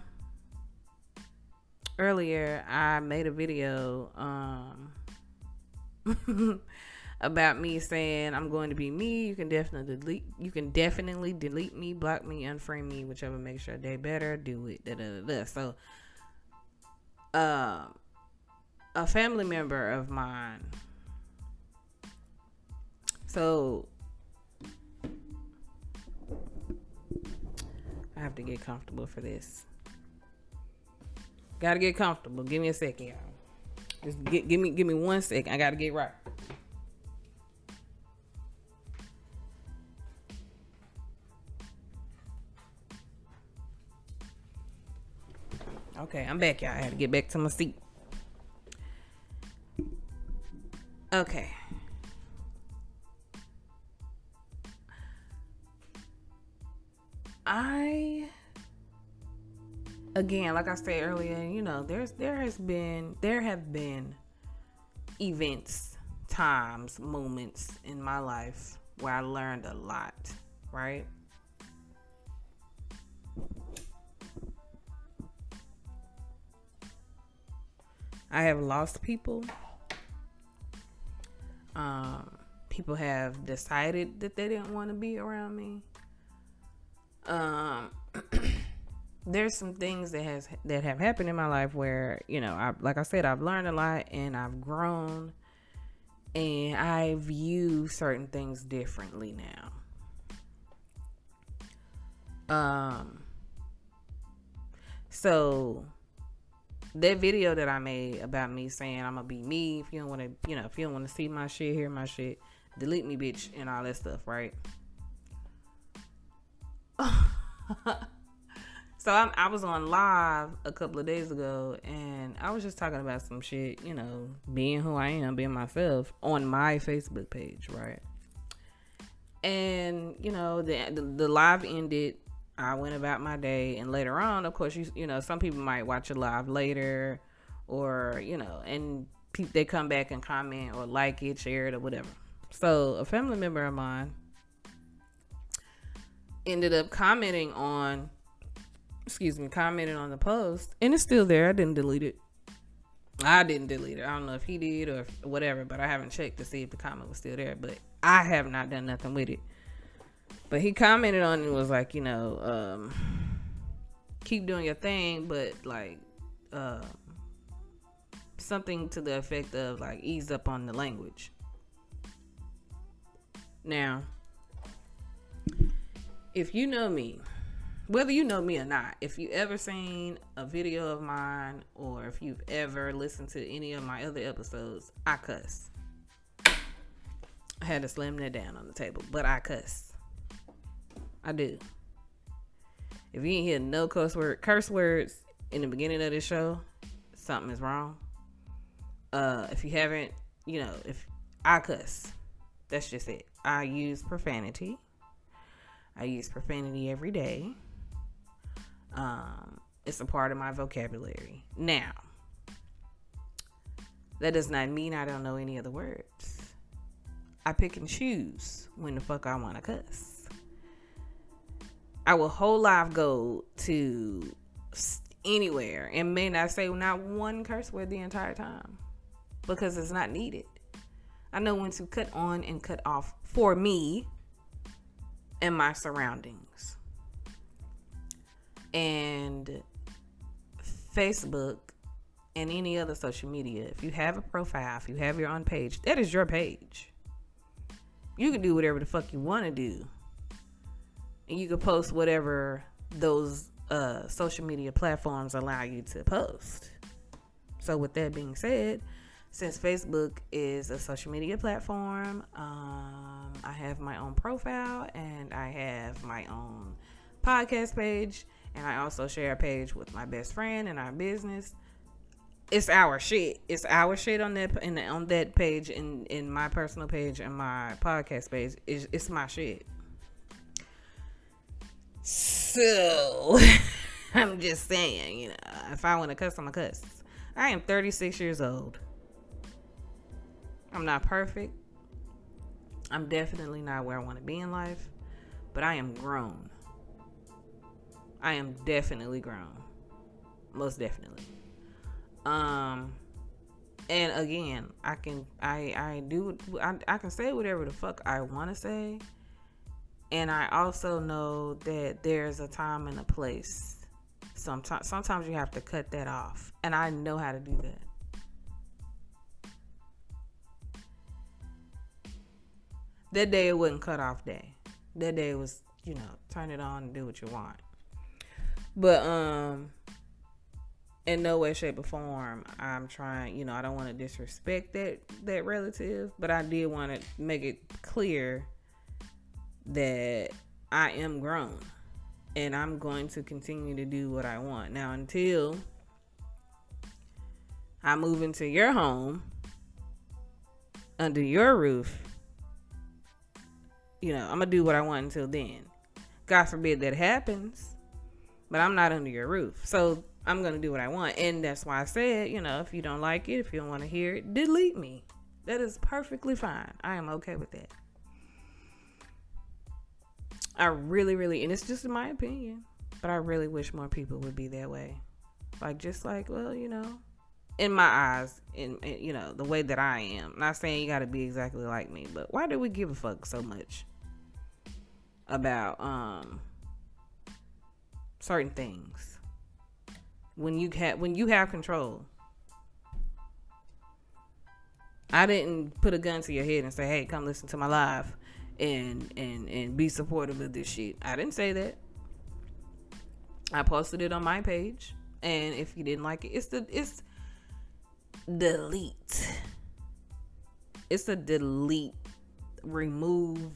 earlier I made a video um about me saying I'm going to be me. You can definitely delete. You can definitely delete me, block me, unfriend me, whichever makes your day better. Do it. Da, da, da, da. So, uh, a family member of mine So I have to get comfortable for this. Gotta get comfortable. Give me a second, y'all. Just get, give me give me one second. I gotta get right. Okay, I'm back, y'all. I had to get back to my seat. Okay. I again, like I said earlier, you know, there's there has been there have been events, times, moments in my life where I learned a lot, right? I have lost people. Um, people have decided that they didn't want to be around me. Um, there's some things that has that have happened in my life where you know, I like I said, I've learned a lot and I've grown, and I view certain things differently now. Um. So that video that I made about me saying I'm gonna be me. If you don't want to, you know, if you don't want to see my shit, hear my shit, delete me, bitch, and all that stuff, right? so I'm, i was on live a couple of days ago, and I was just talking about some shit, you know, being who I am, being myself on my Facebook page, right? And you know, the the, the live ended. I went about my day, and later on, of course, you you know, some people might watch it live later, or you know, and pe- they come back and comment or like it, share it, or whatever. So a family member of mine ended up commenting on excuse me commenting on the post and it's still there. I didn't delete it. I didn't delete it. I don't know if he did or whatever but i haven't checked to see if the comment was still there but i have not done nothing with it. But he commented on it was like you know um, keep doing your thing but like uh, something to the effect of like ease up on the language. Now if you know me, whether you know me or not, if you ever seen a video of mine or if you've ever listened to any of my other episodes, I cuss. I had to slam that down on the table, but I cuss. I do. If you ain't hear no curse word curse words in the beginning of this show, something is wrong. Uh, if you haven't, you know, if I cuss, that's just it. I use profanity. I use profanity every day. Um, it's a part of my vocabulary. Now, that does not mean I don't know any other words. I pick and choose when the fuck I want to cuss. I will whole life go to anywhere and may not say not one curse word the entire time because it's not needed. I know when to cut on and cut off for me and my surroundings. And Facebook and any other social media, if you have a profile, if you have your own page, that is your page. You can do whatever the fuck you want to do. And you can post whatever those uh, social media platforms allow you to post. So, with that being said, since Facebook is a social media platform, um, I have my own profile and I have my own podcast page, and I also share a page with my best friend and our business. It's our shit. It's our shit on that in on that page in in my personal page and my podcast page. It's, it's my shit. So I'm just saying, you know, if I want to cuss, I'm a cuss. I am 36 years old. I'm not perfect. I'm definitely not where I want to be in life, but I am grown. I am definitely grown. Most definitely. Um and again, I can I I do I, I can say whatever the fuck I want to say. And I also know that there's a time and a place. Sometimes sometimes you have to cut that off. And I know how to do that. that day it wasn't cut off day. That day was, you know, turn it on and do what you want. But um in no way, shape, or form, I'm trying, you know, I don't want to disrespect that that relative, but I did want to make it clear that I am grown and I'm going to continue to do what I want. Now until I move into your home under your roof, you know, I'm gonna do what I want until then. God forbid that happens, but I'm not under your roof. So I'm gonna do what I want. And that's why I said, you know, if you don't like it, if you don't want to hear it, delete me. That is perfectly fine. I am okay with that. I really, really, and it's just in my opinion, but I really wish more people would be that way. Like, just like, well, you know, in my eyes, in, in you know, the way that I am. Not saying you got to be exactly like me, but why do we give a fuck so much about um certain things when you have when you have control? I didn't put a gun to your head and say, "Hey, come listen to my live." and and and be supportive of this shit. I didn't say that. I posted it on my page, and if you didn't like it, it's the it's delete. It's the delete, remove,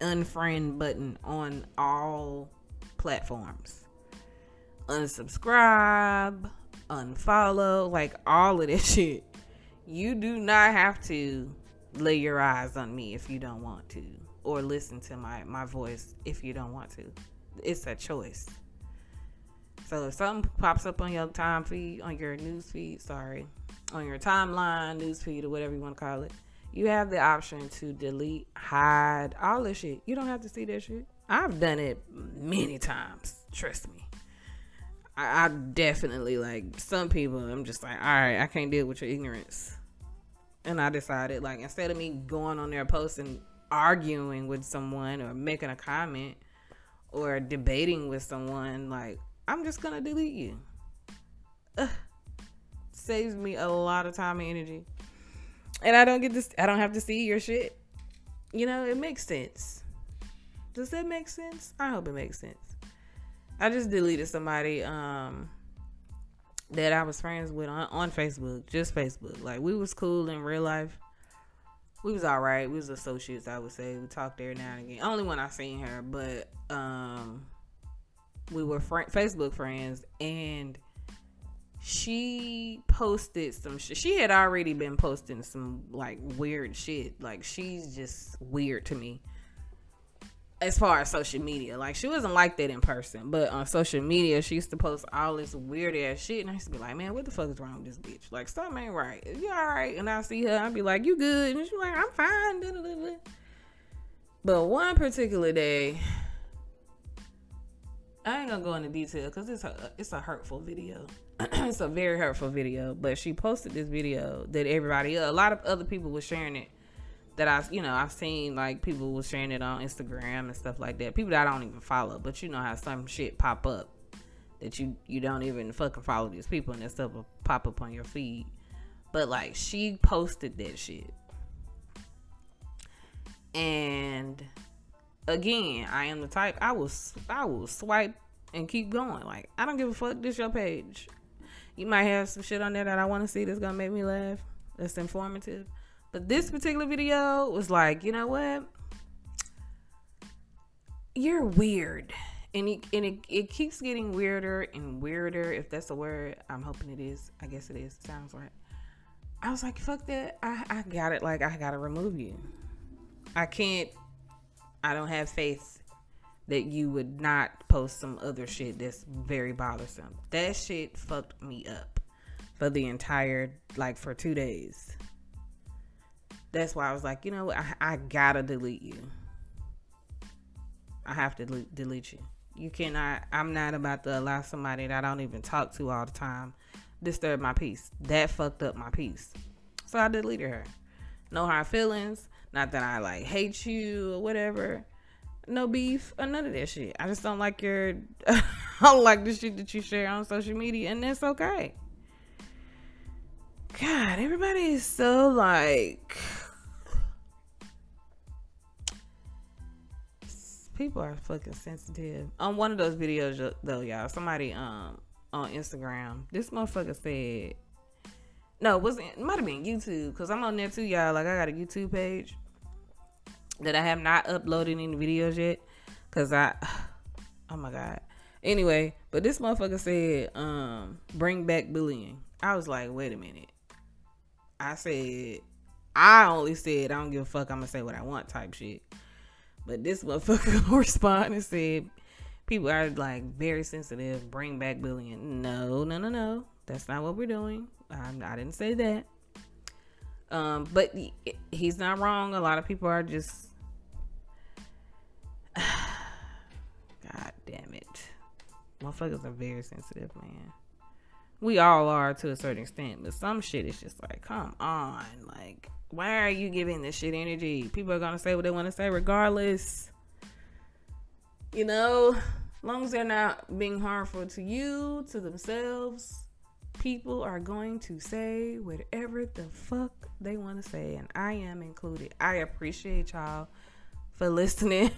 unfriend button on all platforms. Unsubscribe, unfollow, like all of this shit. You do not have to lay your eyes on me if you don't want to or listen to my my voice if you don't want to it's a choice so if something pops up on your time feed on your news feed sorry on your timeline news feed or whatever you want to call it you have the option to delete hide all this shit you don't have to see that shit i've done it many times trust me I, I definitely like some people i'm just like all right i can't deal with your ignorance and I decided like instead of me going on there posting arguing with someone or making a comment or debating with someone, like I'm just gonna delete you. Ugh. Saves me a lot of time and energy. And I don't get this I don't have to see your shit. You know, it makes sense. Does that make sense? I hope it makes sense. I just deleted somebody um that I was friends with on, on Facebook, just Facebook. Like we was cool in real life. We was all right. We was associates, I would say. We talked there now and again. Only when I seen her, but um, we were fr- Facebook friends, and she posted some shit. She had already been posting some like weird shit. Like she's just weird to me as far as social media. Like she wasn't like that in person, but on social media, she used to post all this weird ass shit, and I used to be like, "Man, what the fuck is wrong with this bitch? Like something ain't right. You all right?" And I see her, I'd be like, "You good?" And she's like, "I'm fine." But one particular day, I ain't gonna go into detail because it's a it's a hurtful video. it's a very hurtful video. But she posted this video that everybody, a lot of other people were sharing it that I, you know, I've seen like people was sharing it on Instagram and stuff like that. People that I don't even follow, but you know how some shit pop up that you you don't even fucking follow these people and that stuff will pop up on your feed. But like she posted that shit. And again, I am the type I will I will swipe and keep going. Like I don't give a fuck. This your page. You might have some shit on there that I want to see that's gonna make me laugh. That's informative. But this particular video was like, you know what? You're weird. And it, and it, it keeps getting weirder and weirder, if that's a word. I'm hoping it is. I guess it is. Sounds right. I was like, fuck that. I, I got it. Like, I got to remove you. I can't, I don't have faith that you would not post some other shit that's very bothersome. That shit fucked me up for the entire, like, for two days that's why I was like, you know I, I gotta delete you. I have to delete you. You cannot. I'm not about to allow somebody that I don't even talk to all the time disturb my peace. That fucked up my peace. So I deleted her. No hard feelings. Not that I like hate you or whatever. No beef or none of that shit. I just don't like your. I don't like the shit that you share on social media, and that's okay. God, everybody is so like people are fucking sensitive. On one of those videos though, y'all, somebody um on Instagram, this motherfucker said, no, it was it might have been YouTube because I'm on there too, y'all. Like I got a YouTube page that I have not uploaded any videos yet because I, oh my god. Anyway, but this motherfucker said, um, bring back bullying. I was like, wait a minute. I said, I only said I don't give a fuck. I'm gonna say what I want type shit. But this motherfucker responded and said, people are like very sensitive. Bring back bullying. No, no, no, no. That's not what we're doing. I'm, I didn't say that. Um, but he, he's not wrong. A lot of people are just. God damn it. Motherfuckers are very sensitive, man. We all are to a certain extent, but some shit is just like, come on. Like, why are you giving this shit energy? People are gonna say what they want to say regardless. You know, as long as they're not being harmful to you, to themselves, people are going to say whatever the fuck they want to say, and I am included. I appreciate y'all for listening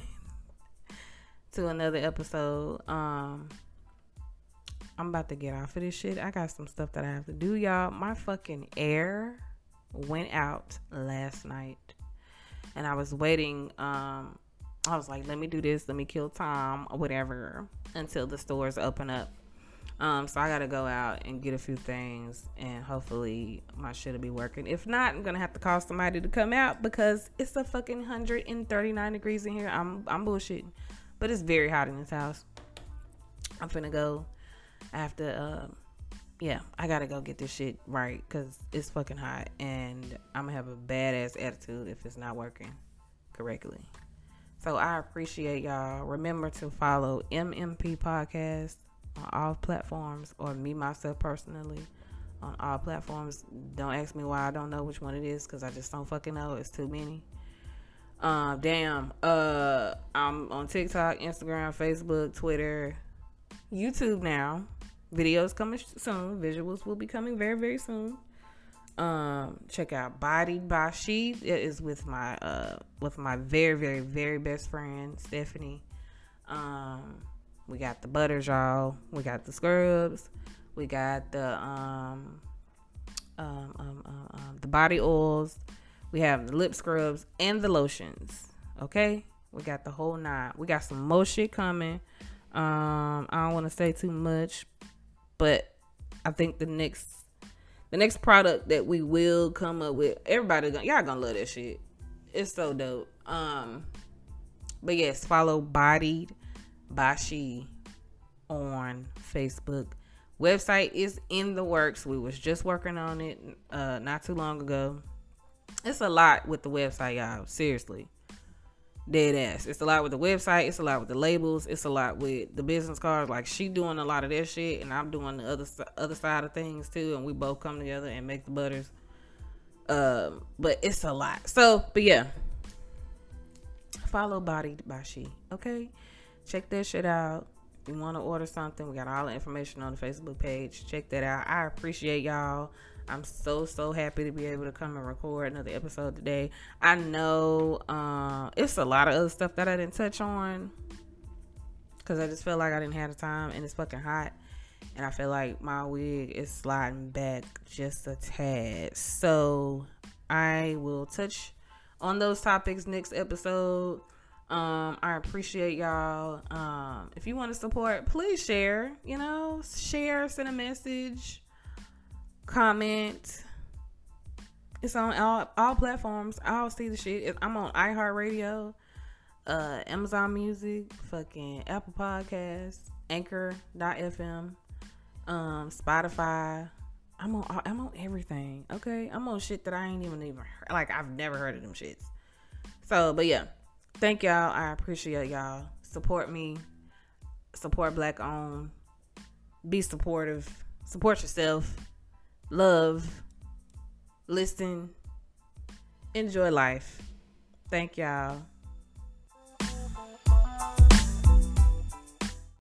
to another episode. Um, I'm about to get off of this shit. I got some stuff that I have to do, y'all. My fucking air went out last night and I was waiting. Um, I was like, let me do this, let me kill time or whatever until the stores open up. Um, so I gotta go out and get a few things and hopefully my shit'll be working. If not, I'm gonna have to call somebody to come out because it's a fucking 139 degrees in here. I'm I'm bullshitting. But it's very hot in this house. I'm finna go after um yeah, I gotta go get this shit right because it's fucking hot and I'm gonna have a badass attitude if it's not working correctly. So I appreciate y'all. Remember to follow MMP Podcast on all platforms or me myself personally on all platforms. Don't ask me why I don't know which one it is because I just don't fucking know. It's too many. Um, damn. Uh, I'm on TikTok, Instagram, Facebook, Twitter, YouTube now videos coming soon. Visuals will be coming very, very soon. Um, check out Bodied by She. It is with my uh with my very, very, very best friend Stephanie. Um, we got the butters, y'all. We got the scrubs. We got the um um, um, um, um the body oils. We have the lip scrubs and the lotions. Okay, we got the whole nine. We got some more shit coming. Um, I don't want to say too much but I think the next the next product that we will come up with, everybody gonna y'all gonna love that shit. It's so dope. Um, but yes, follow Bodied by She on Facebook. Website is in the works. We was just working on it uh not too long ago. It's a lot with the website, y'all. Seriously. Dead ass. It's a lot with the website. It's a lot with the labels. It's a lot with the business cards. Like she doing a lot of that shit, and I'm doing the other other side of things too. And we both come together and make the butters. Um, but it's a lot. So, but yeah, follow Bodied by She. Okay, check that shit out. You want to order something, we got all the information on the Facebook page. Check that out. I appreciate y'all. I'm so so happy to be able to come and record another episode today. I know uh, it's a lot of other stuff that I didn't touch on because I just feel like I didn't have the time and it's fucking hot. And I feel like my wig is sliding back just a tad. So I will touch on those topics next episode. Um, I appreciate y'all. Um, if you want to support, please share. You know, share, send a message comment. It's on all all platforms. I'll see the shit. I'm on iHeartRadio, uh, Amazon Music, fucking Apple Podcasts, Anchor.fm, um, Spotify. I'm on I'm on everything. Okay, I'm on shit that I ain't even even heard. like I've never heard of them shits. So, but yeah, thank y'all. I appreciate y'all. Support me. Support black owned. Be supportive. Support yourself love, listen, enjoy life. Thank y'all.